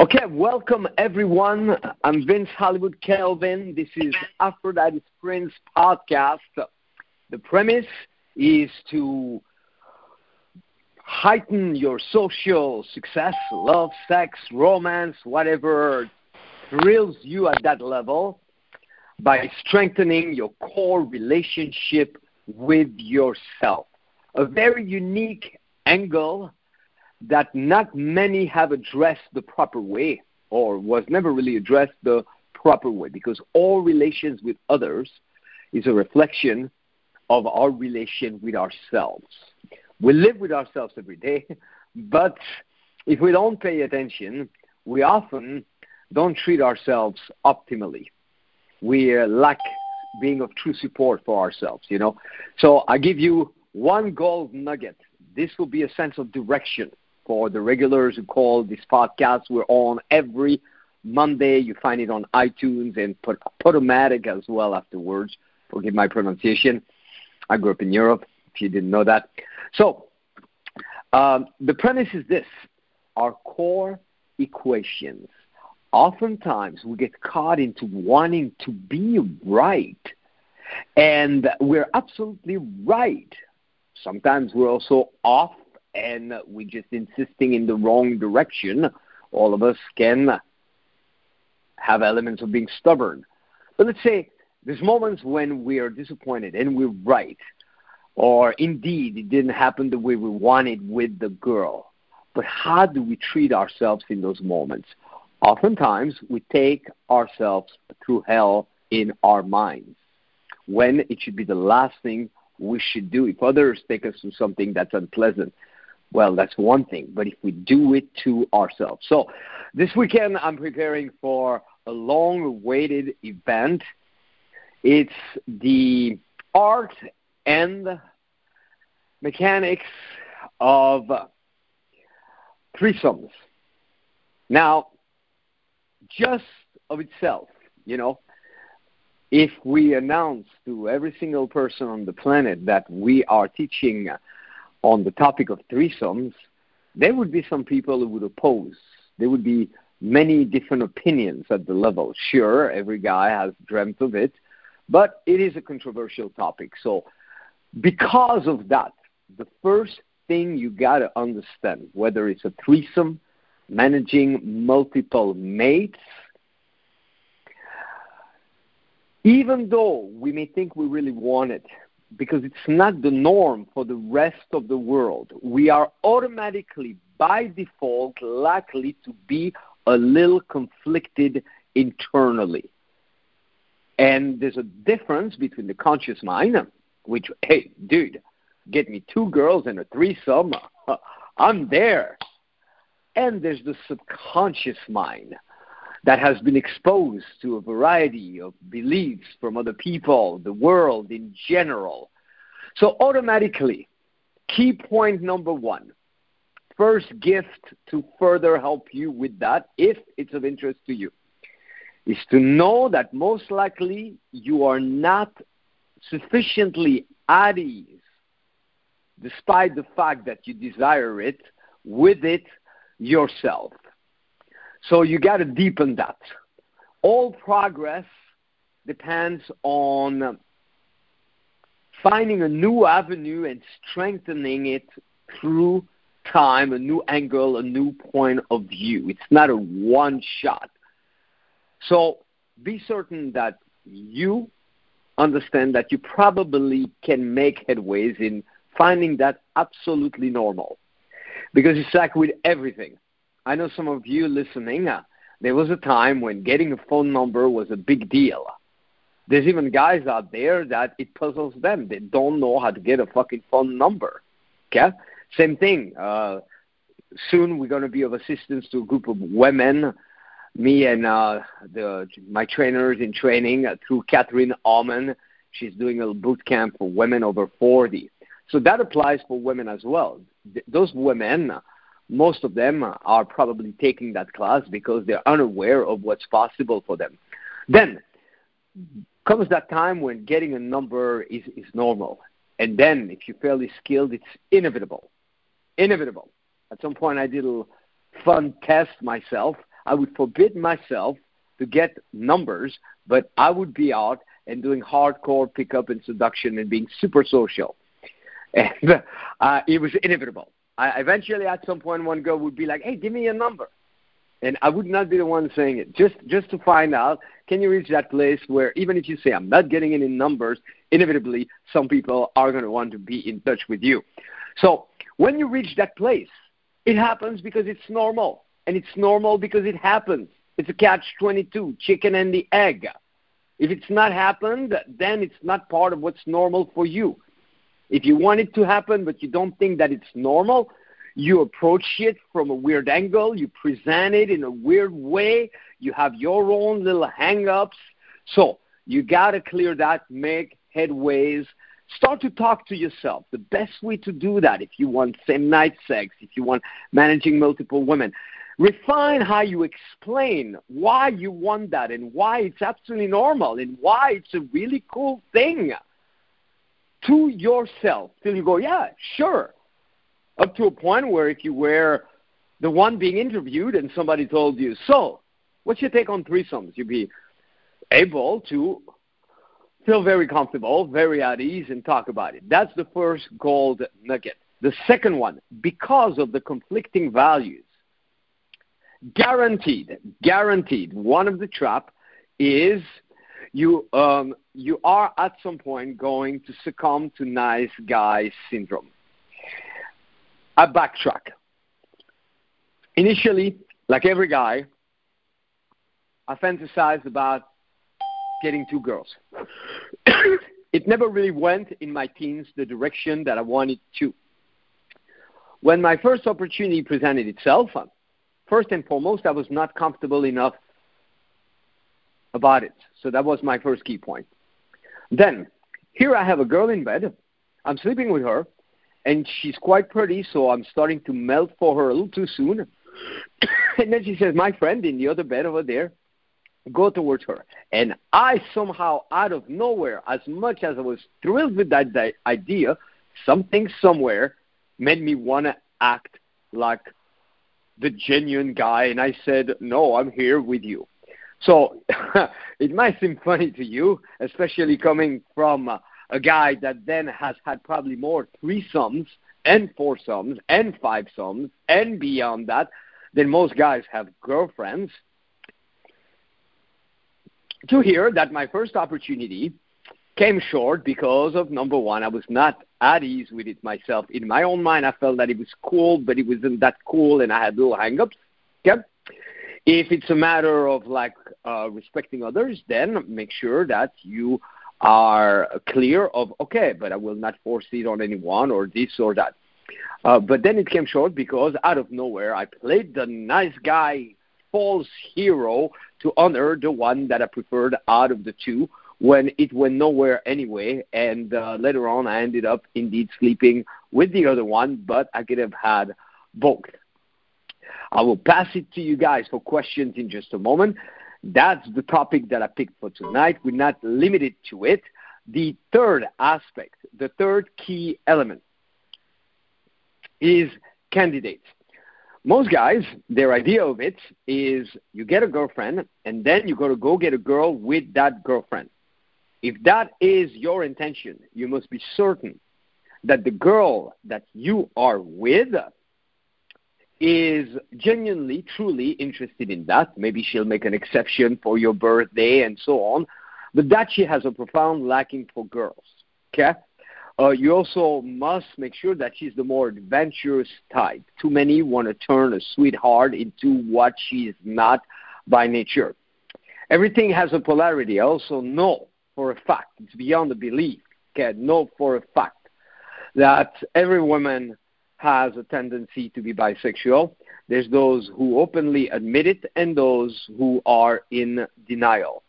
Okay, welcome everyone. I'm Vince Hollywood Kelvin. This is Aphrodite Springs podcast. The premise is to heighten your social success, love, sex, romance, whatever thrills you at that level by strengthening your core relationship with yourself. A very unique angle that not many have addressed the proper way or was never really addressed the proper way because all relations with others is a reflection of our relation with ourselves. We live with ourselves every day, but if we don't pay attention, we often don't treat ourselves optimally. We uh, lack being of true support for ourselves, you know. So I give you one gold nugget. This will be a sense of direction for the regulars who call this podcast. We're on every Monday. You find it on iTunes and put Podomatic as well afterwards. Forgive my pronunciation. I grew up in Europe, if you didn't know that. So, um, the premise is this our core equations. Oftentimes, we get caught into wanting to be right. And we're absolutely right. Sometimes we're also off and we're just insisting in the wrong direction, all of us can have elements of being stubborn. But let's say there's moments when we are disappointed and we're right, or indeed it didn't happen the way we wanted with the girl. But how do we treat ourselves in those moments? Oftentimes, we take ourselves through hell in our minds when it should be the last thing we should do. If others take us through something that's unpleasant, well, that's one thing, but if we do it to ourselves. So this weekend, I'm preparing for a long awaited event. It's the art and mechanics of threesomes. Now, just of itself, you know, if we announce to every single person on the planet that we are teaching on the topic of threesomes, there would be some people who would oppose. There would be many different opinions at the level. Sure, every guy has dreamt of it, but it is a controversial topic. So, because of that, the first thing you got to understand, whether it's a threesome, managing multiple mates, even though we may think we really want it, because it's not the norm for the rest of the world. We are automatically, by default, likely to be a little conflicted internally. And there's a difference between the conscious mind, which, hey, dude, get me two girls and a threesome, I'm there. And there's the subconscious mind, that has been exposed to a variety of beliefs from other people, the world in general. So, automatically, key point number one first gift to further help you with that, if it's of interest to you, is to know that most likely you are not sufficiently at ease, despite the fact that you desire it, with it yourself. So you got to deepen that. All progress depends on finding a new avenue and strengthening it through time, a new angle, a new point of view. It's not a one shot. So be certain that you understand that you probably can make headways in finding that absolutely normal. Because it's like with everything. I know some of you listening, uh, there was a time when getting a phone number was a big deal. There's even guys out there that it puzzles them. They don't know how to get a fucking phone number. Okay? Same thing. Uh, soon we're going to be of assistance to a group of women. Me and uh, the, my trainers in training uh, through Catherine Allman. She's doing a boot camp for women over 40. So that applies for women as well. Th- those women most of them are probably taking that class because they're unaware of what's possible for them. Then comes that time when getting a number is, is normal. And then if you're fairly skilled, it's inevitable. Inevitable. At some point, I did a fun test myself. I would forbid myself to get numbers, but I would be out and doing hardcore pickup and seduction and being super social. And uh, it was inevitable. I eventually, at some point, one girl would be like, "Hey, give me a number," and I would not be the one saying it. Just just to find out, can you reach that place where even if you say I'm not getting any numbers, inevitably some people are going to want to be in touch with you. So when you reach that place, it happens because it's normal, and it's normal because it happens. It's a catch 22, chicken and the egg. If it's not happened, then it's not part of what's normal for you. If you want it to happen, but you don't think that it's normal, you approach it from a weird angle, you present it in a weird way, you have your own little hang ups. So you got to clear that, make headways, start to talk to yourself. The best way to do that, if you want same night sex, if you want managing multiple women, refine how you explain why you want that and why it's absolutely normal and why it's a really cool thing to yourself till you go, yeah, sure. Up to a point where if you were the one being interviewed and somebody told you, so, what's your take on threesomes? You'd be able to feel very comfortable, very at ease, and talk about it. That's the first gold nugget. The second one, because of the conflicting values, guaranteed, guaranteed, one of the trap is you um, you are at some point going to succumb to nice guy syndrome. I backtrack. Initially, like every guy, I fantasized about getting two girls. it never really went in my teens the direction that I wanted to. When my first opportunity presented itself, first and foremost, I was not comfortable enough about it. So that was my first key point. Then, here I have a girl in bed. I'm sleeping with her, and she's quite pretty, so I'm starting to melt for her a little too soon. and then she says, My friend in the other bed over there, go towards her. And I somehow, out of nowhere, as much as I was thrilled with that, idea, something somewhere made me want to act like the genuine guy. And I said, No, I'm here with you. So it might seem funny to you, especially coming from a guy that then has had probably more threesomes and foursomes and fivesomes and beyond that than most guys have girlfriends. To hear that my first opportunity came short because of number one, I was not at ease with it myself. In my own mind, I felt that it was cool, but it wasn't that cool, and I had little hangups. Okay? If it's a matter of like uh, respecting others, then make sure that you are clear of okay, but I will not force it on anyone or this or that. Uh, but then it came short because out of nowhere I played the nice guy false hero to honor the one that I preferred out of the two when it went nowhere anyway. And uh, later on, I ended up indeed sleeping with the other one, but I could have had both. I will pass it to you guys for questions in just a moment. That's the topic that I picked for tonight. We're not limited to it. The third aspect, the third key element is candidates. Most guys, their idea of it is you get a girlfriend and then you got to go get a girl with that girlfriend. If that is your intention, you must be certain that the girl that you are with is genuinely, truly interested in that. Maybe she'll make an exception for your birthday and so on, but that she has a profound liking for girls. Okay? Uh, you also must make sure that she's the more adventurous type. Too many want to turn a sweetheart into what she is not by nature. Everything has a polarity. I also know for a fact, it's beyond the belief, okay, know for a fact that every woman has a tendency to be bisexual. There's those who openly admit it and those who are in denial.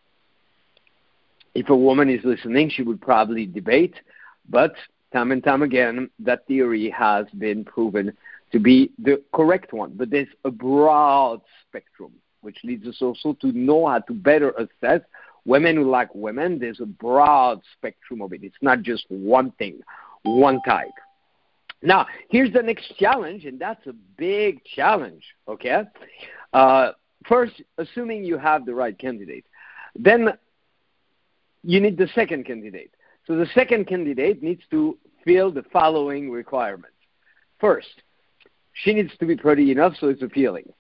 If a woman is listening, she would probably debate, but time and time again, that theory has been proven to be the correct one. But there's a broad spectrum, which leads us also to know how to better assess women who like women. There's a broad spectrum of it. It's not just one thing, one type. Now, here's the next challenge, and that's a big challenge, okay? Uh, first, assuming you have the right candidate, then you need the second candidate. So the second candidate needs to fill the following requirements. First, she needs to be pretty enough so it's appealing.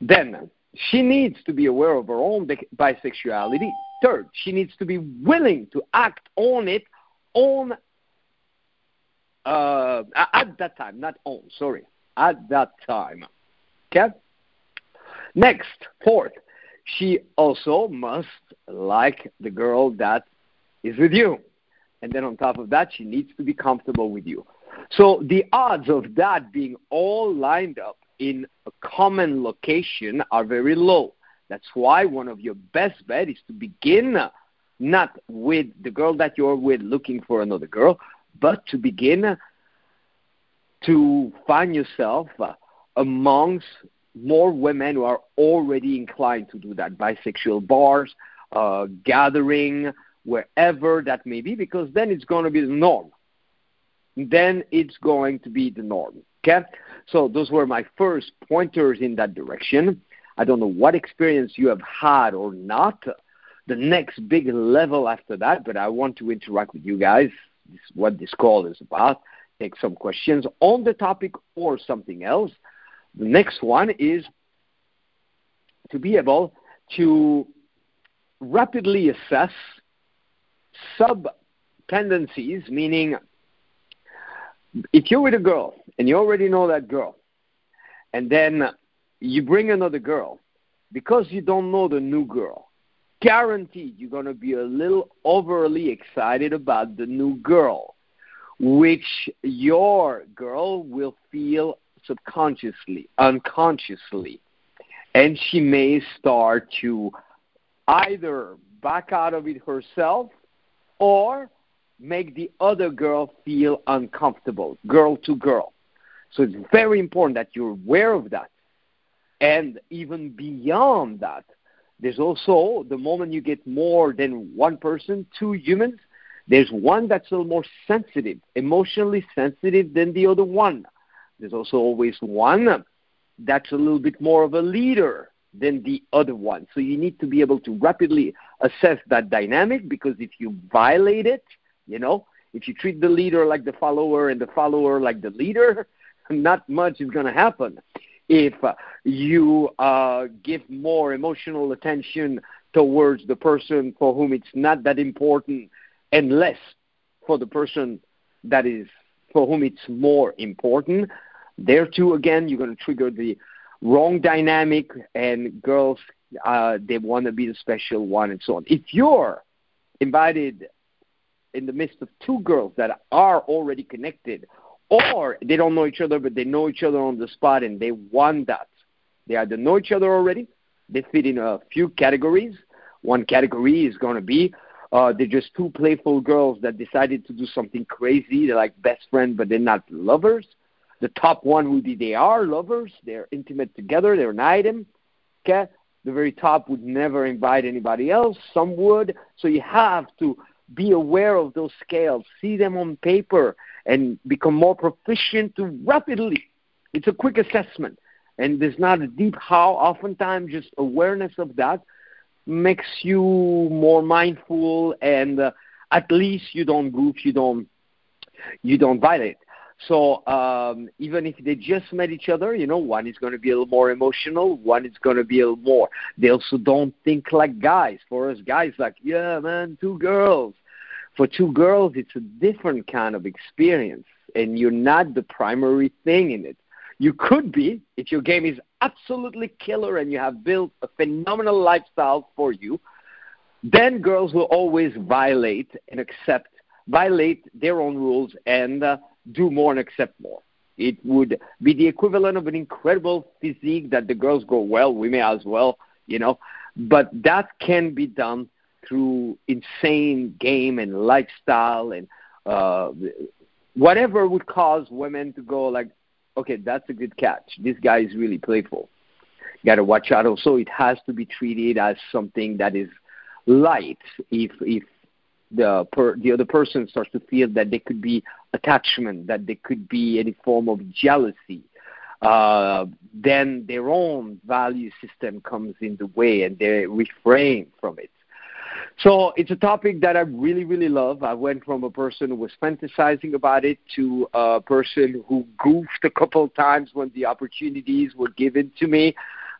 Then, she needs to be aware of her own bisexuality. Third, she needs to be willing to act on it on uh, at that time, not on, sorry, at that time. Okay? Next, fourth, she also must like the girl that is with you. And then on top of that, she needs to be comfortable with you. So the odds of that being all lined up in a common location are very low. That's why one of your best bet is to begin not with the girl that you're with looking for another girl, but to begin to find yourself amongst more women who are already inclined to do that, bisexual bars, uh, gathering, wherever that may be, because then it's going to be the norm. Then it's going to be the norm. Okay? So those were my first pointers in that direction. I don't know what experience you have had or not. The next big level after that, but I want to interact with you guys. This what this call is about. Take some questions on the topic or something else. The next one is to be able to rapidly assess sub tendencies, meaning if you're with a girl and you already know that girl, and then you bring another girl, because you don't know the new girl, guaranteed you're going to be a little overly excited about the new girl, which your girl will feel subconsciously, unconsciously. And she may start to either back out of it herself or make the other girl feel uncomfortable, girl to girl. So it's very important that you're aware of that. And even beyond that, there's also the moment you get more than one person, two humans, there's one that's a little more sensitive, emotionally sensitive than the other one. There's also always one that's a little bit more of a leader than the other one. So you need to be able to rapidly assess that dynamic because if you violate it, you know, if you treat the leader like the follower and the follower like the leader, not much is going to happen. If you uh, give more emotional attention towards the person for whom it's not that important and less for the person that is for whom it's more important, there too again you're going to trigger the wrong dynamic and girls uh, they want to be the special one and so on. If you're invited in the midst of two girls that are already connected, or they don't know each other but they know each other on the spot and they want that, they either know each other already, they fit in a few categories. One category is going to be uh, they're just two playful girls that decided to do something crazy. They're like best friends, but they're not lovers. The top one would be they are lovers. They're intimate together. They're an item. Okay. The very top would never invite anybody else. Some would. So you have to be aware of those scales, see them on paper, and become more proficient to rapidly. It's a quick assessment, and there's not a deep how. Oftentimes, just awareness of that makes you more mindful, and uh, at least you don't goof, you don't you don't violate. So um, even if they just met each other, you know, one is going to be a little more emotional, one is going to be a little more. They also don't think like guys. For us guys, like, yeah, man, two girls. For two girls, it's a different kind of experience, and you're not the primary thing in it. You could be if your game is absolutely killer and you have built a phenomenal lifestyle for you. Then girls will always violate and accept, violate their own rules and uh, do more and accept more. It would be the equivalent of an incredible physique that the girls go, well, we may as well, you know. But that can be done through insane game and lifestyle and uh, whatever would cause women to go like, okay, that's a good catch. This guy is really playful. You got to watch out. Also, it has to be treated as something that is light. If if the per, the other person starts to feel that there could be attachment, that there could be any form of jealousy, uh, then their own value system comes in the way and they refrain from it. So it's a topic that I really, really love. I went from a person who was fantasizing about it to a person who goofed a couple times when the opportunities were given to me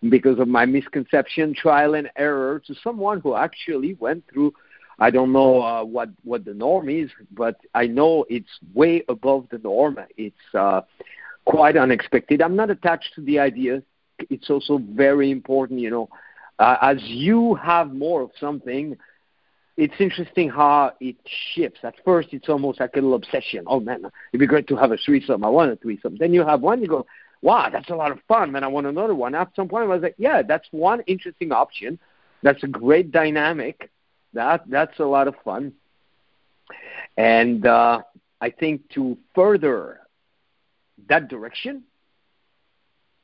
because of my misconception, trial and error, to someone who actually went through. I don't know uh, what what the norm is, but I know it's way above the norm. It's uh, quite unexpected. I'm not attached to the idea. It's also very important, you know. Uh, as you have more of something, it's interesting how it shifts. At first, it's almost like a little obsession. Oh man, it'd be great to have a threesome. I want a threesome. Then you have one, you go, wow, that's a lot of fun. Man, I want another one. At some point, I was like, yeah, that's one interesting option. That's a great dynamic. That that's a lot of fun. And uh, I think to further that direction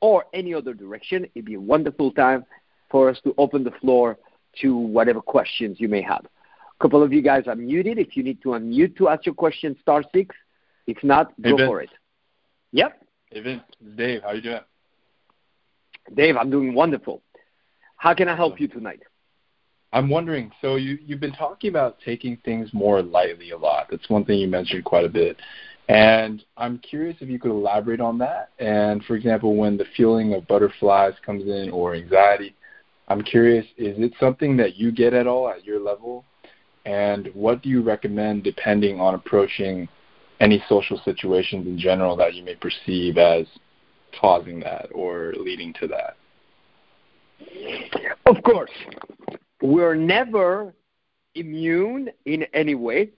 or any other direction, it'd be a wonderful time for us to open the floor to whatever questions you may have. A couple of you guys are muted. If you need to unmute to ask your question, star six. If not, hey, go for it. Yep. Hey Vince, Dave. How are you doing? Dave, I'm doing wonderful. How can I help you tonight? I'm wondering. So you you've been talking about taking things more lightly a lot. That's one thing you mentioned quite a bit. And I'm curious if you could elaborate on that. And for example, when the feeling of butterflies comes in or anxiety, I'm curious, is it something that you get at all at your level? And what do you recommend depending on approaching any social situations in general that you may perceive as causing that or leading to that? Of course, we're never immune in any way,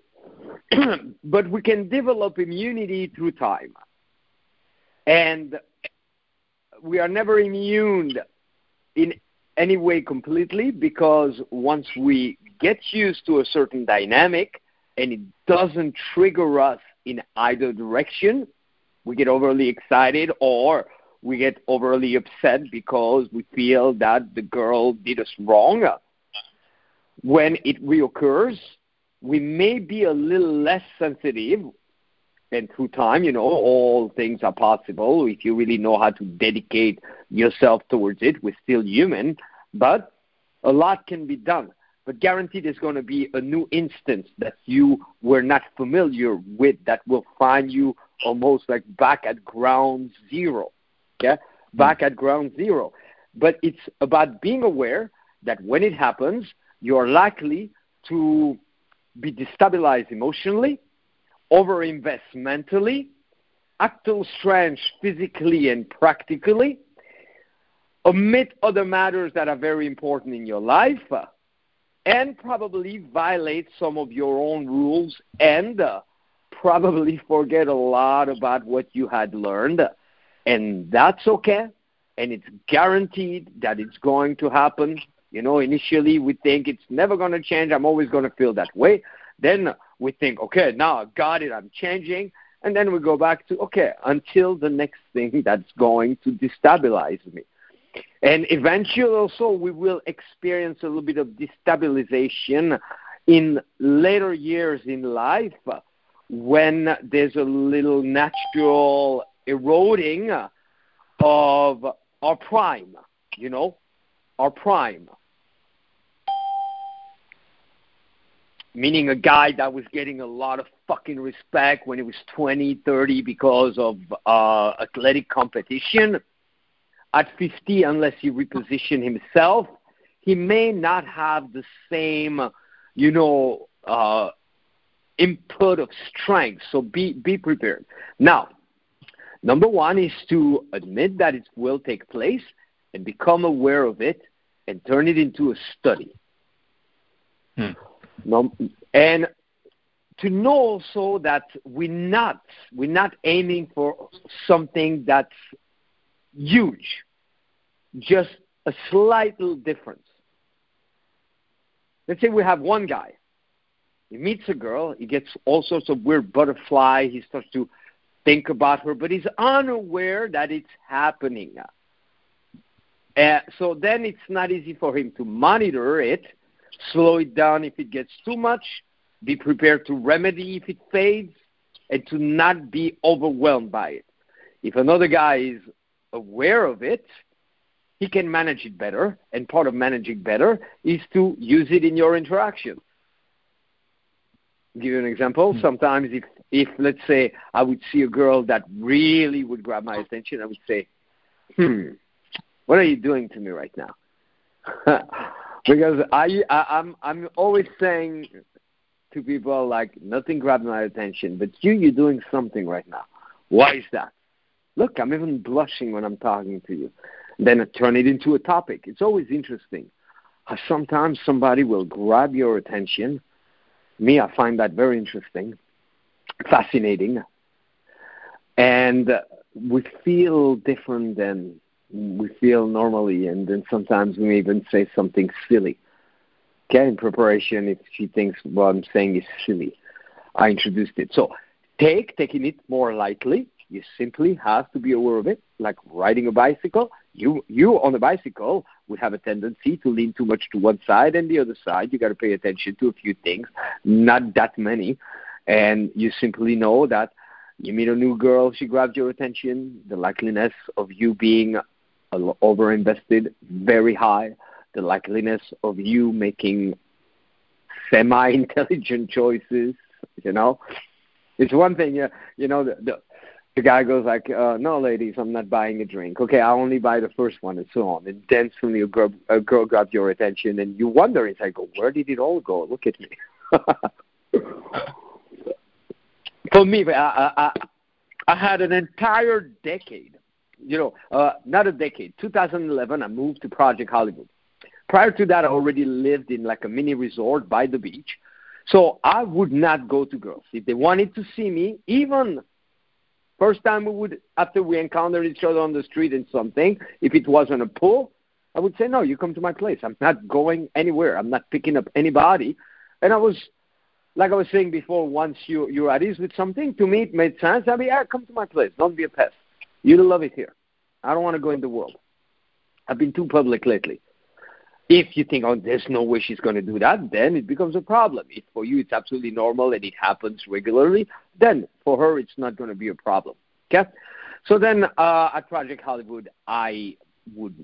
but we can develop immunity through time. And we are never immune in any way completely because once we get used to a certain dynamic and it doesn't trigger us in either direction, we get overly excited or we get overly upset because we feel that the girl did us wrong. When it reoccurs, we may be a little less sensitive. And through time, you know, all things are possible if you really know how to dedicate yourself towards it. We're still human, but a lot can be done. But guaranteed, there's going to be a new instance that you were not familiar with that will find you almost like back at ground zero. Yeah, mm. back at ground zero. But it's about being aware that when it happens, you're likely to be destabilized emotionally, overinvest mentally, act strange physically and practically, omit other matters that are very important in your life, and probably violate some of your own rules and uh, probably forget a lot about what you had learned. And that's okay. And it's guaranteed that it's going to happen. You know, initially we think it's never going to change. I'm always going to feel that way. Then we think, okay, now I got it. I'm changing. And then we go back to, okay, until the next thing that's going to destabilize me. And eventually also we will experience a little bit of destabilization in later years in life when there's a little natural eroding of our prime, you know, our prime. Meaning a guy that was getting a lot of fucking respect when he was 20, 30 because of uh, athletic competition. At 50, unless he reposition himself, he may not have the same, you know, uh, input of strength. So be be prepared. Now, number one is to admit that it will take place and become aware of it and turn it into a study. Hmm. And to know also that we're not we're not aiming for something that's huge, just a slight little difference. Let's say we have one guy. He meets a girl, he gets all sorts of weird butterfly, he starts to think about her, but he's unaware that it's happening. Uh, so then it's not easy for him to monitor it, slow it down if it gets too much, be prepared to remedy if it fades, and to not be overwhelmed by it. If another guy is aware of it, he can manage it better. And part of managing better is to use it in your interaction. give you an example. Mm-hmm. Sometimes, if if let's say I would see a girl that really would grab my attention, I would say, "Hmm, what are you doing to me right now?" because I, I I'm I'm always saying to people like nothing grabbed my attention, but you you're doing something right now. Why is that? Look, I'm even blushing when I'm talking to you. Then I turn it into a topic. It's always interesting. Uh, sometimes somebody will grab your attention. Me, I find that very interesting, fascinating, and we feel different than we feel normally, and then sometimes we may even say something silly. Okay, in preparation, if she thinks what I'm saying is silly, I introduced it. So take taking it more lightly. You simply have to be aware of it, like riding a bicycle. You you on a bicycle would have a tendency to lean too much to one side and the other side. You got to pay attention to a few things, not that many, and you simply know that you meet a new girl, she grabs your attention. The likeliness of you being overinvested very high. The likeliness of you making semi-intelligent choices, you know, it's one thing. You, you know, the, the the guy goes like, uh, "No, ladies, I'm not buying a drink. Okay, I only buy the first one, and so on." And then suddenly a girl, a girl grabs your attention, and you wonder, it's like, "Where did it all go? Look at me." For me, I, I, I had an entire decade you know, uh, not a decade. 2011, I moved to Project Hollywood. Prior to that, I already lived in like a mini resort by the beach. So I would not go to girls. If they wanted to see me, even first time we would, after we encountered each other on the street and something, if it wasn't a pool, I would say, no, you come to my place. I'm not going anywhere. I'm not picking up anybody. And I was, like I was saying before, once you, you're at ease with something, to me it made sense. I mean, yeah, come to my place. Don't be a pest. You'll love it here. I don't want to go in the world. I've been too public lately. If you think, oh, there's no way she's going to do that, then it becomes a problem. If for you it's absolutely normal and it happens regularly, then for her it's not going to be a problem. Okay? So then uh, at Project Hollywood, I would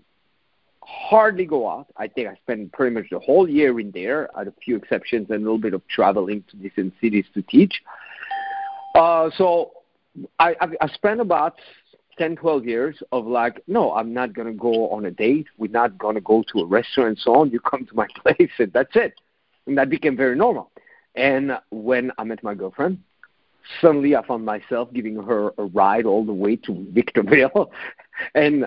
hardly go out. I think I spent pretty much the whole year in there, at a few exceptions, and a little bit of traveling to different cities to teach. Uh, so I, I, I spent about 10, 12 years of like, no, I'm not going to go on a date. We're not going to go to a restaurant and so on. You come to my place and that's it. And that became very normal. And when I met my girlfriend, suddenly I found myself giving her a ride all the way to Victorville. and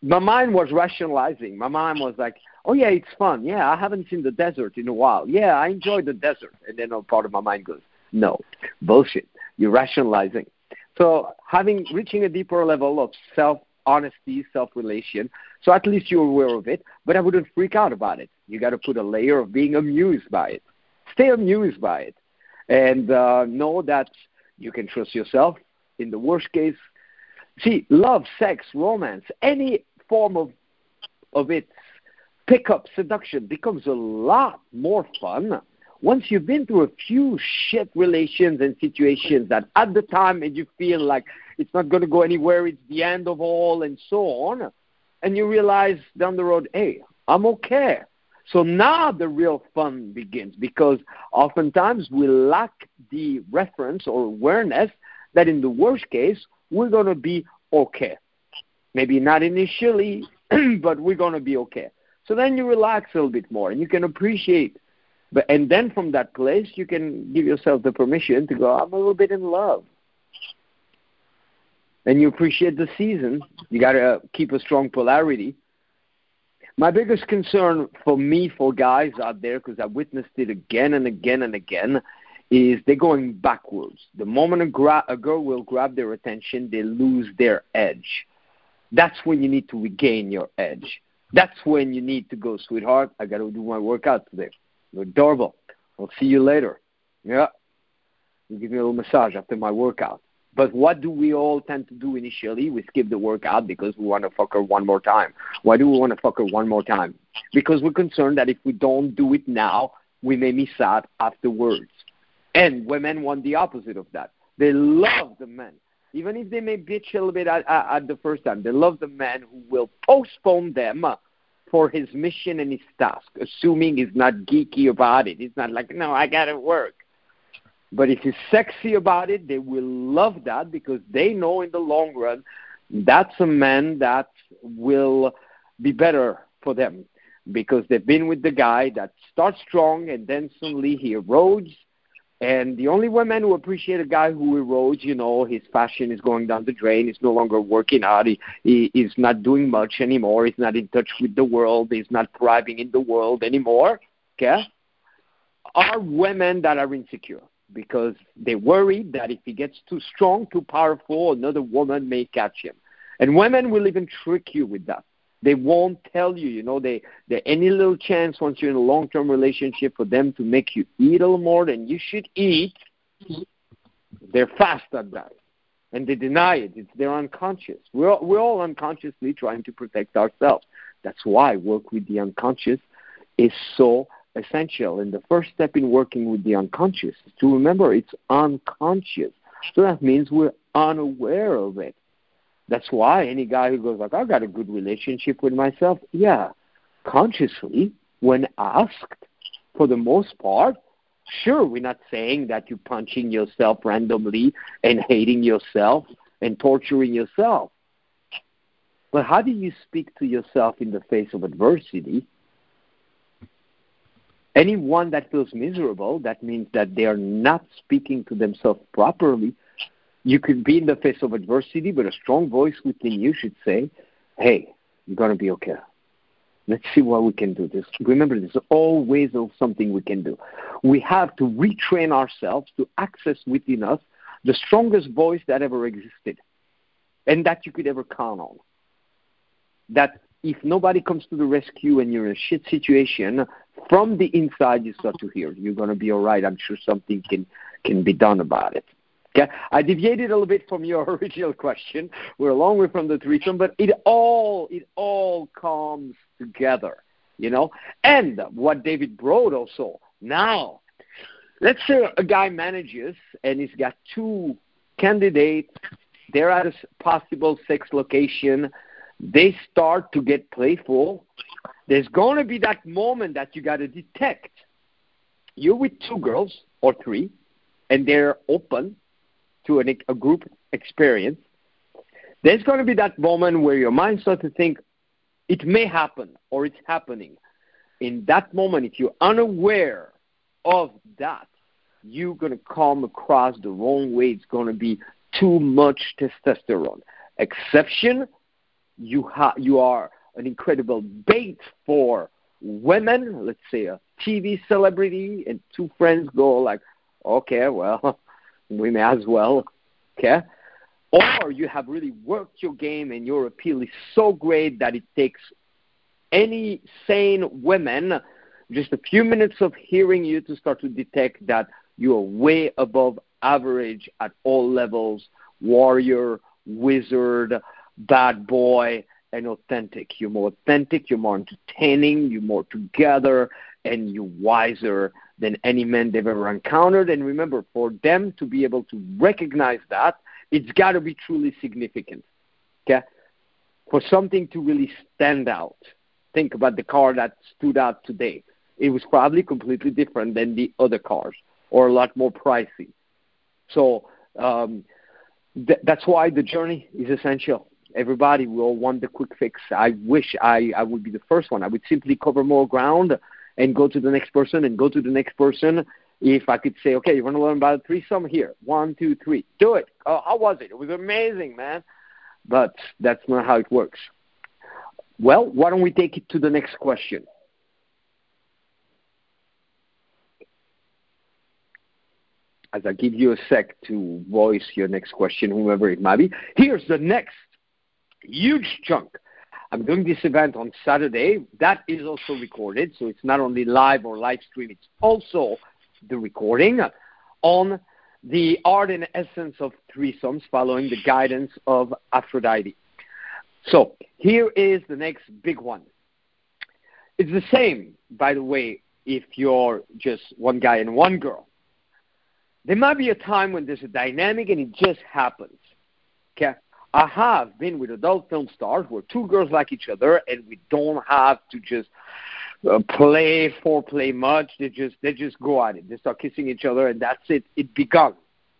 my mind was rationalizing. My mind was like, oh, yeah, it's fun. Yeah, I haven't seen the desert in a while. Yeah, I enjoy the desert. And then a part of my mind goes, no, bullshit. You're rationalizing. So having reaching a deeper level of self honesty, self relation, so at least you're aware of it, but I wouldn't freak out about it. You got to put a layer of being amused by it. Stay amused by it, and uh, know that you can trust yourself. In the worst case, see, love, sex, romance, any form of of it, pickup, seduction becomes a lot more fun once you've been through a few shit relations and situations that at the time and you feel like it's not going to go anywhere, it's the end of all, and so on, and you realize down the road, hey, I'm okay. So now the real fun begins because oftentimes we lack the reference or awareness that in the worst case, we're going to be okay. Maybe not initially, but we're going to be okay. So then you relax a little bit more and you can appreciate but and then from that place, you can give yourself the permission to go. I'm a little bit in love, and you appreciate the season. You got to keep a strong polarity. My biggest concern for me, for guys out there, because I witnessed it again and again and again, is they're going backwards. The moment a, gra- a girl will grab their attention, they lose their edge. That's when you need to regain your edge. That's when you need to go, sweetheart. I got to do my workout today. You're adorable. I'll see you later. Yeah. You give me a little massage after my workout. But what do we all tend to do initially? We skip the workout because we want to fuck her one more time. Why do we want to fuck her one more time? Because we're concerned that if we don't do it now, we may miss out afterwards. And women want the opposite of that. They love the men even if they may bitch a little bit at, at, at the first time, they love the man who will postpone them for his mission and his task, assuming he's not geeky about it. He's not like, no, I got to work. But if he's sexy about it, they will love that because they know in the long run that's a man that will be better for them because they've been with the guy that starts strong and then suddenly he erodes and the only women who appreciate a guy who erodes, you know, his fashion is going down the drain, he's no longer working out, he, he is not doing much anymore, he's not in touch with the world, he's not thriving in the world anymore, okay, are women that are insecure because they worry that if he gets too strong, too powerful, another woman may catch him. And women will even trick you with that. They won't tell you, you know, they, they any little chance once you're in a long term relationship for them to make you eat a little more than you should eat, they're fast at that. And they deny it. It's they're unconscious. We're we're all unconsciously trying to protect ourselves. That's why work with the unconscious is so essential. And the first step in working with the unconscious is to remember it's unconscious. So that means we're unaware of it. That's why any guy who goes like, "I've got a good relationship with myself," yeah, consciously, when asked, for the most part, sure, we're not saying that you're punching yourself randomly and hating yourself and torturing yourself. But how do you speak to yourself in the face of adversity? Anyone that feels miserable, that means that they are not speaking to themselves properly you could be in the face of adversity, but a strong voice within you should say, hey, you're going to be okay. Let's see what we can do. This remember, there's always something we can do. We have to retrain ourselves to access within us the strongest voice that ever existed, and that you could ever count on. That if nobody comes to the rescue and you're in a shit situation, from the inside you start to hear you're going to be all right. I'm sure something can can be done about it. Okay? I deviated a little bit from your original question. We're a long way from the threesome, but it all it all comes together, you know. And what David Broad also now, let's say a guy manages and he's got two candidates. They're at a possible sex location. They start to get playful. There's going to be that moment that you got to detect. You're with two girls or three, and they're open to an, a group experience, there's going to be that moment where your mind starts to think, it may happen or it's happening. In that moment, if you're unaware of that, you're going to come across the wrong way. It's going to be too much testosterone. Exception, you, ha- you are an incredible bait for women, let's say a TV celebrity, and two friends go like, okay, well, we may as well, okay? Or you have really worked your game and your appeal is so great that it takes any sane women just a few minutes of hearing you to start to detect that you are way above average at all levels warrior, wizard, bad boy, and authentic. You're more authentic, you're more entertaining, you're more together, and you're wiser than any man they've ever encountered. And remember, for them to be able to recognize that, it's got to be truly significant. Okay? For something to really stand out. Think about the car that stood out today. It was probably completely different than the other cars or a lot more pricey. So um, th- that's why the journey is essential. Everybody will want the quick fix. I wish I, I would be the first one. I would simply cover more ground and go to the next person and go to the next person. If I could say, okay, you want to learn about a threesome? Here, one, two, three, do it. Oh, how was it? It was amazing, man. But that's not how it works. Well, why don't we take it to the next question? As I give you a sec to voice your next question, whoever it might be. Here's the next huge chunk I'm doing this event on Saturday. That is also recorded, so it's not only live or live stream, it's also the recording on the art and essence of threesomes following the guidance of Aphrodite. So here is the next big one. It's the same, by the way, if you're just one guy and one girl. There might be a time when there's a dynamic and it just happens. Okay, I have been with adult film stars where two girls like each other, and we don't have to just uh, play foreplay much. They just they just go at it. They start kissing each other, and that's it. It begun.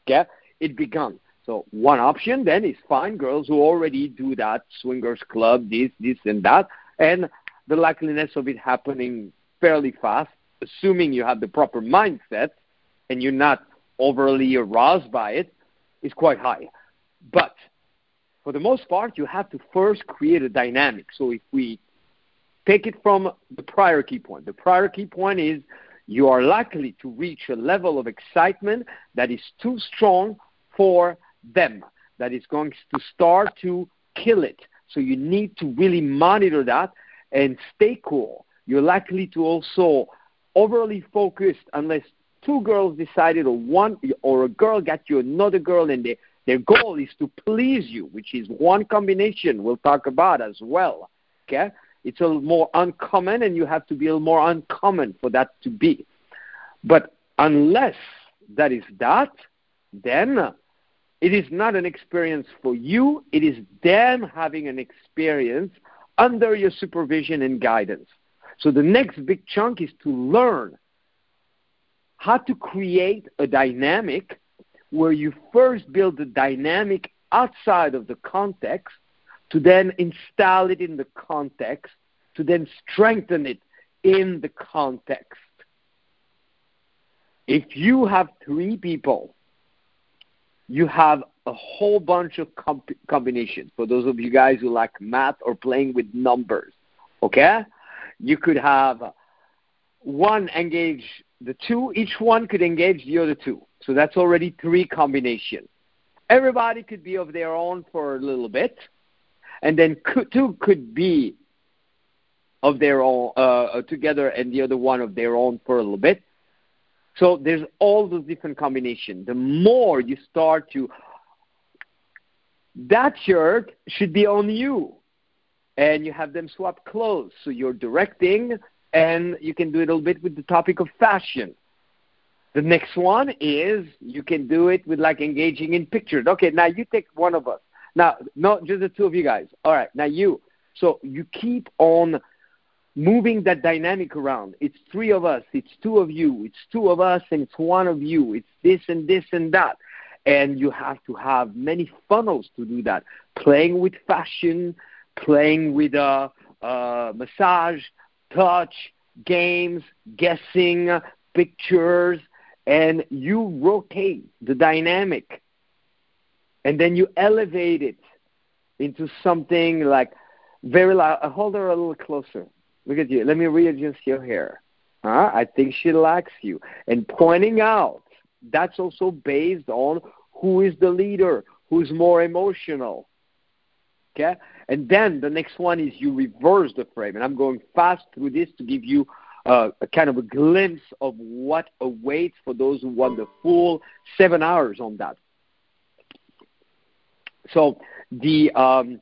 Okay, it begun. So one option then is find girls who already do that swingers club, this, this, and that, and the likeliness of it happening fairly fast, assuming you have the proper mindset and you're not overly aroused by it, is quite high. But for the most part, you have to first create a dynamic. So if we take it from the prior key point, the prior key point is you are likely to reach a level of excitement that is too strong for them, that is going to start to kill it. So you need to really monitor that and stay cool. You're likely to also overly focused unless two girls decided or one or a girl got you another girl and they, their goal is to please you, which is one combination we'll talk about as well. Okay? It's a little more uncommon and you have to be a little more uncommon for that to be. But unless that is that, then it is not an experience for you, it is them having an experience under your supervision and guidance. So the next big chunk is to learn how to create a dynamic where you first build the dynamic outside of the context to then install it in the context, to then strengthen it in the context. If you have three people, you have a whole bunch of comp- combinations. For those of you guys who like math or playing with numbers, okay? You could have one engage the two, each one could engage the other two. So that's already three combination. Everybody could be of their own for a little bit, and then two could be of their own uh, together, and the other one of their own for a little bit. So there's all those different combinations. The more you start to that shirt should be on you. And you have them swap clothes. So you're directing, and you can do it a little bit with the topic of fashion. The next one is you can do it with like engaging in pictures. Okay, now you take one of us. Now, not just the two of you guys. All right, now you. So you keep on moving that dynamic around. It's three of us, it's two of you, it's two of us, and it's one of you. It's this and this and that and you have to have many funnels to do that. Playing with fashion, playing with uh, uh, massage, touch, games, guessing, pictures, and you rotate the dynamic, and then you elevate it into something like very loud. Uh, hold her a little closer. Look at you. Let me readjust your hair. Huh? I think she likes you. And pointing out that's also based on who is the leader, who's more emotional. Okay? And then the next one is you reverse the frame. And I'm going fast through this to give you uh, a kind of a glimpse of what awaits for those who want the full seven hours on that. So the um,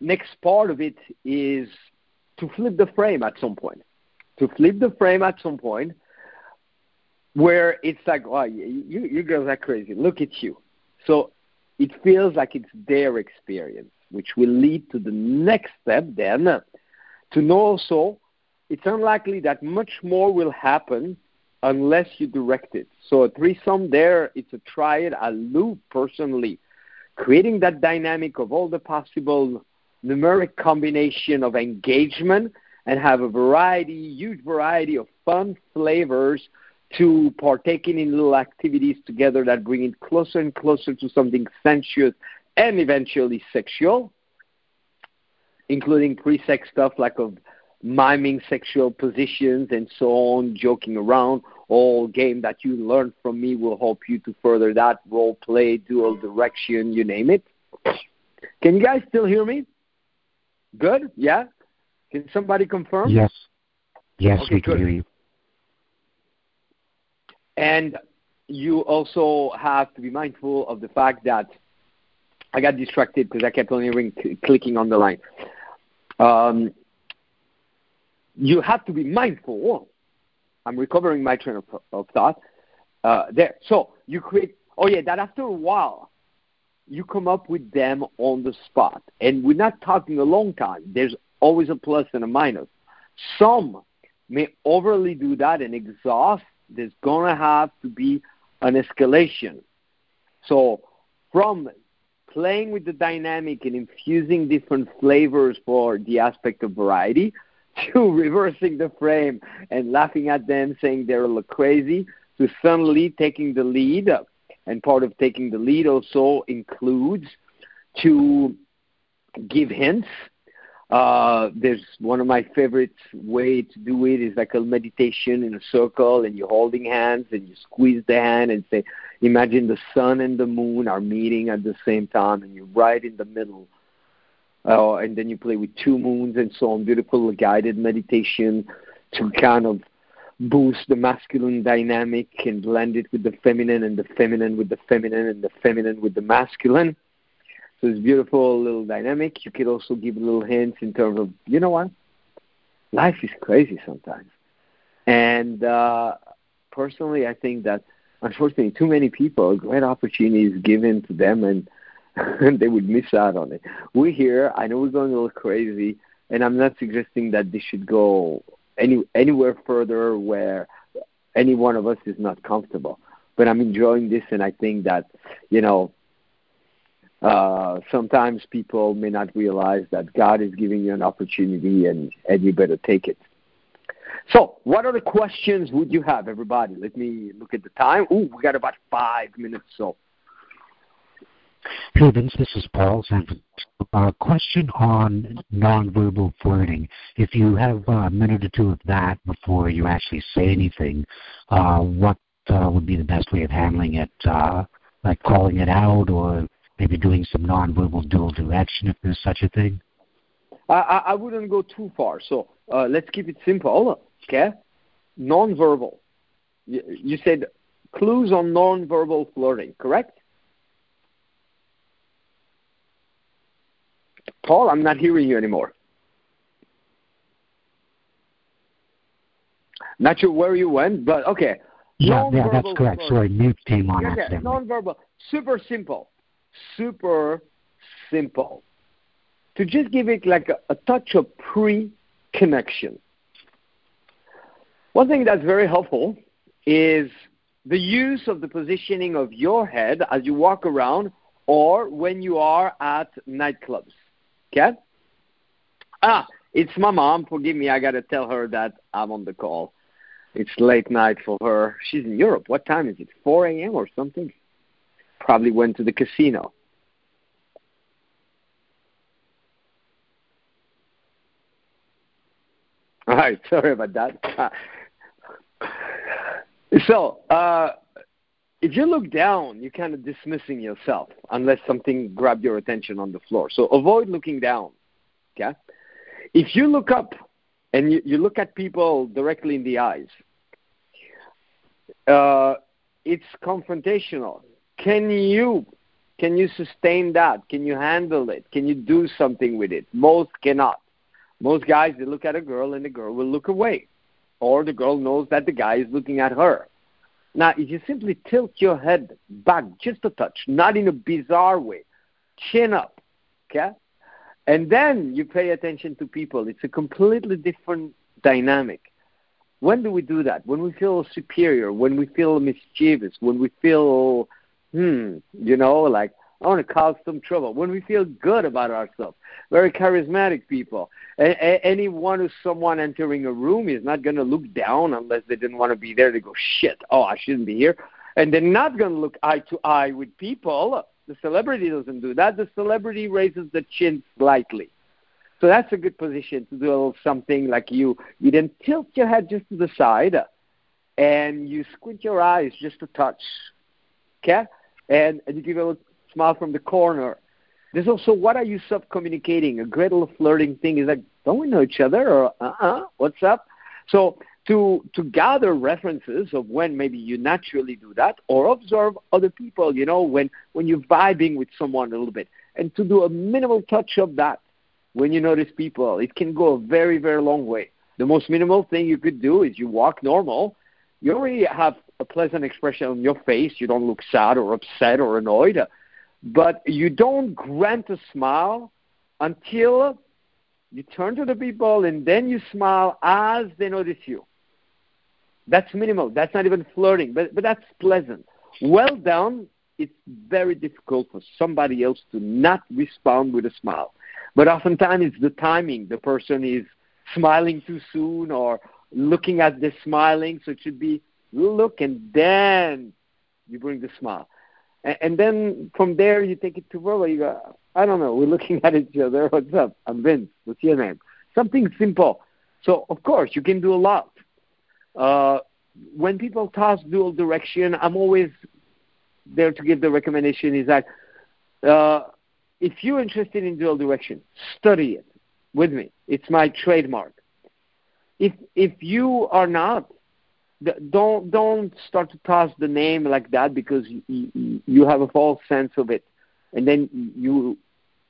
next part of it is to flip the frame at some point. To flip the frame at some point where it's like, wow, you, you girls are crazy. Look at you. So it feels like it's their experience, which will lead to the next step then to know also it's unlikely that much more will happen unless you direct it. So a threesome there, it's a triad, a loop personally, creating that dynamic of all the possible numeric combination of engagement and have a variety, huge variety of fun flavors to partaking in little activities together that bring it closer and closer to something sensuous and eventually sexual, including pre-sex stuff like of miming sexual positions and so on, joking around. All game that you learn from me will help you to further that role play, dual direction, you name it. Can you guys still hear me? Good? Yeah? Can somebody confirm? Yes. Yes, okay, we can good. hear you. And you also have to be mindful of the fact that I got distracted because I kept on hearing clicking on the line. Um, you have to be mindful. I'm recovering my train of, of thought uh, there. So you create. Oh yeah, that after a while, you come up with them on the spot. And we're not talking a long time. There's always a plus and a minus. Some may overly do that and exhaust. There's going to have to be an escalation. So, from playing with the dynamic and infusing different flavors for the aspect of variety to reversing the frame and laughing at them, saying they're a little crazy, to suddenly taking the lead and part of taking the lead also includes to give hints. Uh, there's one of my favorite way to do it is like a meditation in a circle, and you're holding hands and you squeeze the hand and say, imagine the sun and the moon are meeting at the same time, and you're right in the middle. Uh, and then you play with two moons and so on. Beautiful guided meditation to kind of boost the masculine dynamic and blend it with the feminine and the feminine with the feminine and the feminine with the masculine. So it's beautiful little dynamic. You could also give little hints in terms of, you know what? Life is crazy sometimes. And uh, personally, I think that unfortunately, too many people, great opportunities given to them and, and they would miss out on it. We're here. I know we're going a little crazy, and I'm not suggesting that this should go any anywhere further where any one of us is not comfortable. But I'm enjoying this, and I think that you know uh, sometimes people may not realize that God is giving you an opportunity, and and you better take it. So, what other questions would you have, everybody? Let me look at the time. Ooh, we got about five minutes. So, Hey Vince, this is Paul A question on nonverbal flirting. If you have a minute or two of that before you actually say anything, uh, what uh, would be the best way of handling it? Uh, like calling it out or maybe doing some nonverbal dual direction if there's such a thing? I, I wouldn't go too far. So uh, let's keep it simple. Okay? Nonverbal. You, you said clues on nonverbal flirting, correct? Paul, I'm not hearing you anymore. Not sure where you went, but okay. Yeah, yeah that's correct. Sorry, mute came on yeah, yeah, Nonverbal. Super simple. Super simple. To just give it like a, a touch of pre-connection. One thing that's very helpful is the use of the positioning of your head as you walk around or when you are at nightclubs. Okay? Ah, it's my mom. Forgive me. I got to tell her that I'm on the call. It's late night for her. She's in Europe. What time is it? 4 a.m. or something? Probably went to the casino. All right. Sorry about that. so, uh, if you look down, you're kind of dismissing yourself unless something grabbed your attention on the floor. So avoid looking down. Okay? If you look up and you, you look at people directly in the eyes, uh, it's confrontational. Can you can you sustain that? Can you handle it? Can you do something with it? Most cannot. Most guys they look at a girl and the girl will look away, or the girl knows that the guy is looking at her. Now, if you simply tilt your head back just a touch, not in a bizarre way, chin up, okay? And then you pay attention to people. It's a completely different dynamic. When do we do that? When we feel superior, when we feel mischievous, when we feel, hmm, you know, like, I want to cause some trouble. When we feel good about ourselves, very charismatic people. A- a- anyone who's someone entering a room is not going to look down unless they didn't want to be there. They go, shit, oh, I shouldn't be here. And they're not going to look eye to eye with people. The celebrity doesn't do that. The celebrity raises the chin slightly. So that's a good position to do a little something like you. You then tilt your head just to the side, and you squint your eyes just a touch. Okay, and, and you give a little smile from the corner. There's also what are you sub communicating? A great little flirting thing is like, don't we know each other? Or uh uh-uh, what's up? So to to gather references of when maybe you naturally do that, or observe other people. You know, when when you're vibing with someone a little bit, and to do a minimal touch of that when you notice people, it can go a very very long way. The most minimal thing you could do is you walk normal. You already have a pleasant expression on your face. You don't look sad or upset or annoyed but you don't grant a smile until you turn to the people and then you smile as they notice you. That's minimal. That's not even flirting, but, but that's pleasant. Well done. It's very difficult for somebody else to not respond with a smile. But oftentimes it's the timing. The person is smiling too soon or looking at the smiling, so it should be look and then you bring the smile. And, and then from there you take it to verbal. You go, I don't know, we're looking at each other. What's up? I'm Vince. What's your name? Something simple. So of course you can do a lot. Uh, when people toss dual direction, I'm always there to give the recommendation is that uh, if you're interested in dual direction, study it with me. It's my trademark. If if you are not, don't don't start to toss the name like that because you, you have a false sense of it, and then you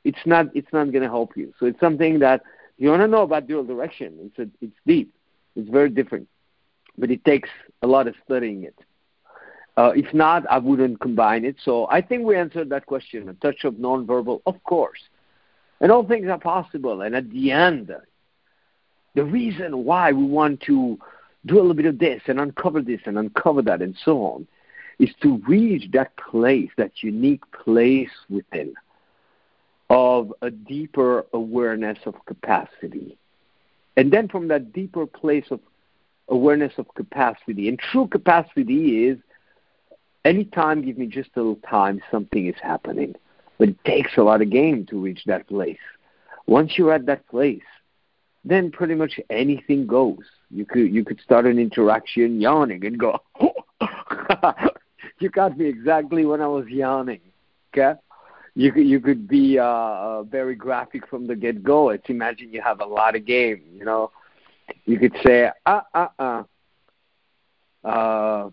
it's not it's not going to help you. So it's something that you want to know about dual direction. It's a, it's deep. It's very different, but it takes a lot of studying it. Uh, if not, I wouldn't combine it. So I think we answered that question. A touch of nonverbal, of course, and all things are possible. And at the end, the reason why we want to do a little bit of this and uncover this and uncover that and so on is to reach that place, that unique place within of a deeper awareness of capacity. And then from that deeper place of awareness of capacity, and true capacity is anytime, give me just a little time, something is happening. But it takes a lot of game to reach that place. Once you're at that place, then pretty much anything goes. You could you could start an interaction yawning and go, you got me exactly when I was yawning. Okay, you could you could be uh, uh, very graphic from the get go. It's imagine you have a lot of game. You know, you could say uh uh uh. Uh,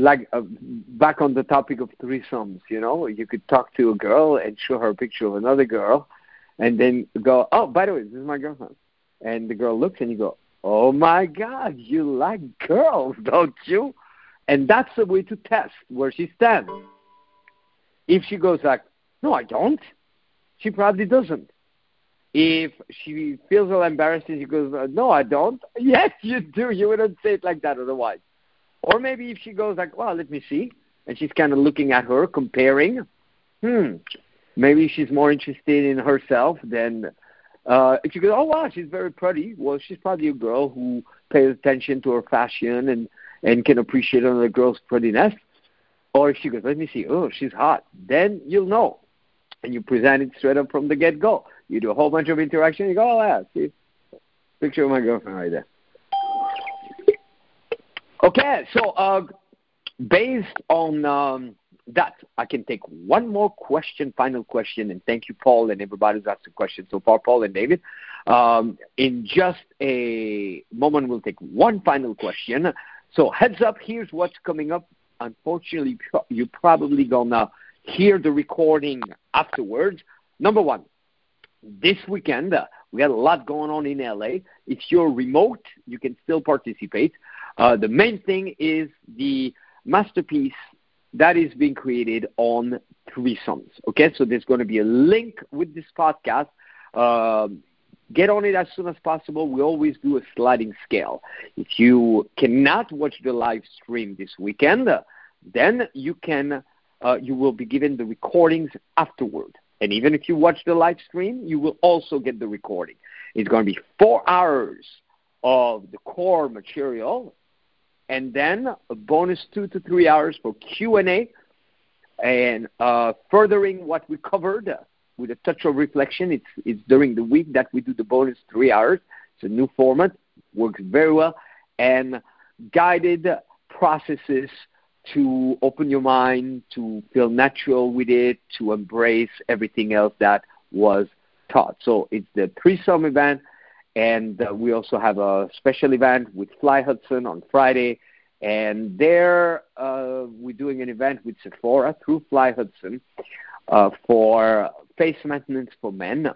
like uh, back on the topic of threesomes, you know, you could talk to a girl and show her a picture of another girl, and then go, oh, by the way, this is my girlfriend, and the girl looks and you go, oh my God, you like girls, don't you? And that's the way to test where she stands. If she goes like, no, I don't, she probably doesn't. If she feels a little embarrassed and she goes, no, I don't, yes, you do. You wouldn't say it like that otherwise. Or maybe if she goes like, well, let me see, and she's kind of looking at her, comparing, hmm, maybe she's more interested in herself than uh, if you go, oh wow, she's very pretty. Well, she's probably a girl who pays attention to her fashion and and can appreciate another girl's prettiness. Or if she goes, let me see, oh, she's hot, then you'll know. And you present it straight up from the get go. You do a whole bunch of interaction, you go, oh, yeah, see, picture of my girlfriend right there. Okay, so uh, based on um, that, I can take one more question, final question, and thank you, Paul, and everybody who's asked a question so far, Paul and David. Um, in just a moment, we'll take one final question. So, heads up, here's what's coming up unfortunately, you're probably to hear the recording afterwards. Number one, this weekend, uh, we had a lot going on in LA. If you're remote, you can still participate. Uh, the main thing is the masterpiece that is being created on threesomes. Okay, so there's going to be a link with this podcast. Um, get on it as soon as possible. We always do a sliding scale. If you cannot watch the live stream this weekend, then you can uh, you will be given the recordings afterward. And even if you watch the live stream, you will also get the recording. It's going to be four hours of the core material, and then a bonus two to three hours for Q and uh, furthering what we covered with a touch of reflection. It's it's during the week that we do the bonus three hours. It's a new format, works very well, and guided processes to open your mind, to feel natural with it, to embrace everything else that was taught. So it's the threesome event, and uh, we also have a special event with Fly Hudson on Friday. And there, uh, we're doing an event with Sephora through Fly Hudson uh, for face maintenance for men.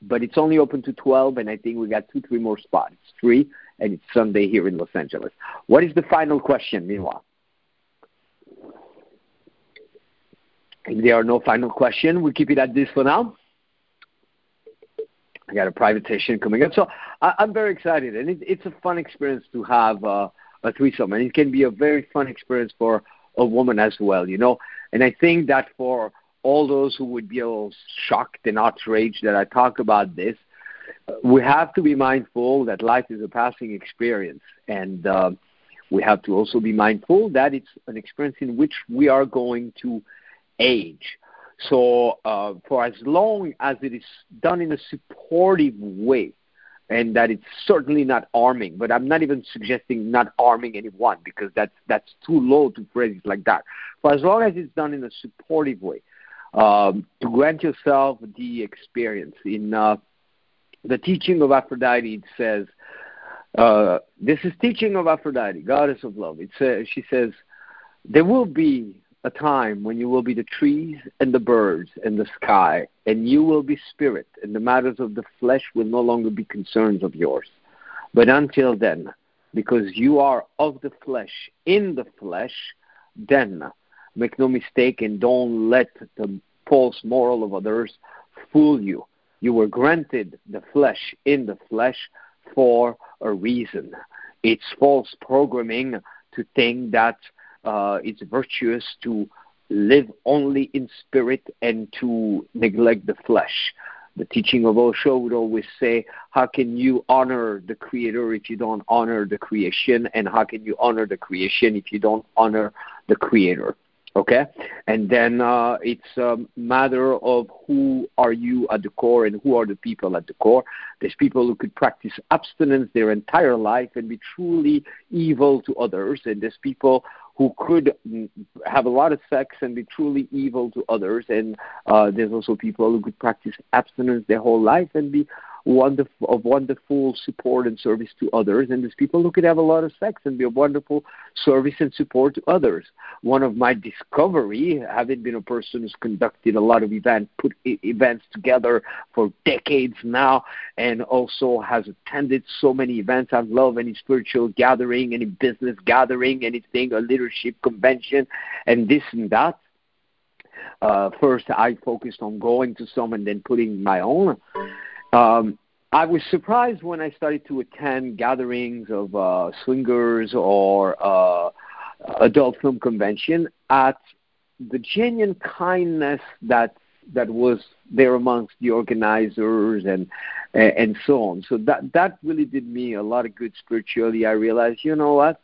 But it's only open to 12, and I think we got two, three more spots. It's free, and it's Sunday here in Los Angeles. What is the final question, meanwhile? if there are no final questions, we keep it at this for now. I got a private session coming up, so I, am very excited, and it, it's a fun experience to have uh, a threesome, and it can be a very fun experience for a woman as well, you know. And I think that for all those who would be a little shocked and outraged that I talk about this, we have to be mindful that life is a passing experience, and uh, we have to also be mindful that it's an experience in which we are going to age. So, uh, for as long as it is done in a supportive way, and that it's certainly not arming, but I'm not even suggesting not arming anyone because that's that's too low to phrase it like that. For as long as it's done in a supportive way, um, to grant yourself the experience. In uh, the teaching of Aphrodite, it says, uh, "This is teaching of Aphrodite, goddess of love." It says, she says, "There will be a time when you will be the trees and the birds and the sky, and you will be spirit, and the matters of the flesh will no longer be concerns of yours. But until then, because you are of the flesh, in the flesh, then make no mistake and don't let the false moral of others fool you. You were granted the flesh in the flesh for a reason. It's false programming to think that uh, it's virtuous to live only in spirit and to neglect the flesh. The teaching of Osho would always say, How can you honor the Creator if you don't honor the creation? And how can you honor the creation if you don't honor the Creator? Okay? And then uh, it's a matter of who are you at the core and who are the people at the core. There's people who could practice abstinence their entire life and be truly evil to others. And there's people who could have a lot of sex and be truly evil to others. And uh, there's also people who could practice abstinence their whole life and be wonderful, of wonderful support and service to others. And there's people who could have a lot of sex and be a wonderful service and support to others. One of my discovery, having been a person who's conducted a lot of events, put events together for decades now, and also has attended so many events. I love any spiritual gathering, any business gathering, anything, a leadership convention, and this and that. Uh, first, I focused on going to some and then putting my own. Um, I was surprised when I started to attend gatherings of uh, swingers or uh, adult film convention at the genuine kindness that that was there amongst the organizers and and so on. So that that really did me a lot of good spiritually. I realized, you know what?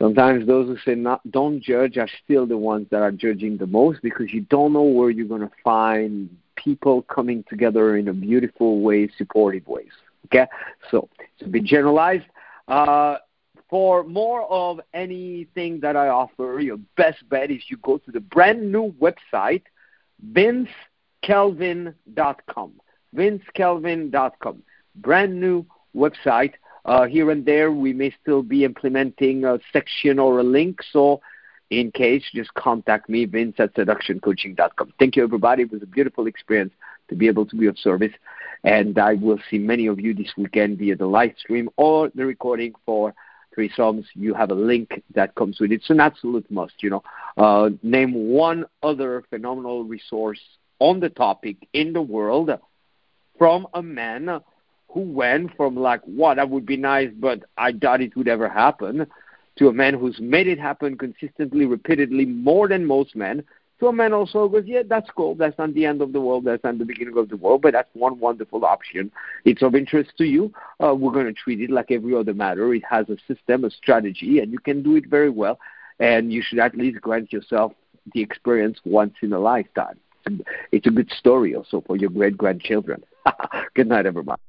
Sometimes those who say not don't judge are still the ones that are judging the most because you don't know where you're going to find people coming together in a beautiful way, supportive ways. Okay, so a bit generalized. Uh, for more of anything that I offer, your best bet is you go to the brand new website, vincekelvin.com. vincekelvin.com. Brand new website. Uh, here and there, we may still be implementing a section or a link, so in case, just contact me, Vince at seductioncoaching.com. Thank you, everybody. It was a beautiful experience to be able to be of service. And I will see many of you this weekend via the live stream or the recording for threesomes. You have a link that comes with it. It's an absolute must, you know. Uh, name one other phenomenal resource on the topic in the world from a man who went from like, what, that would be nice, but I doubt it would ever happen – to a man who's made it happen consistently, repeatedly, more than most men, to a man also goes, yeah, that's cool. That's not the end of the world. That's not the beginning of the world, but that's one wonderful option. It's of interest to you. Uh, we're going to treat it like every other matter. It has a system, a strategy, and you can do it very well. And you should at least grant yourself the experience once in a lifetime. It's a good story also for your great grandchildren. good night, everybody.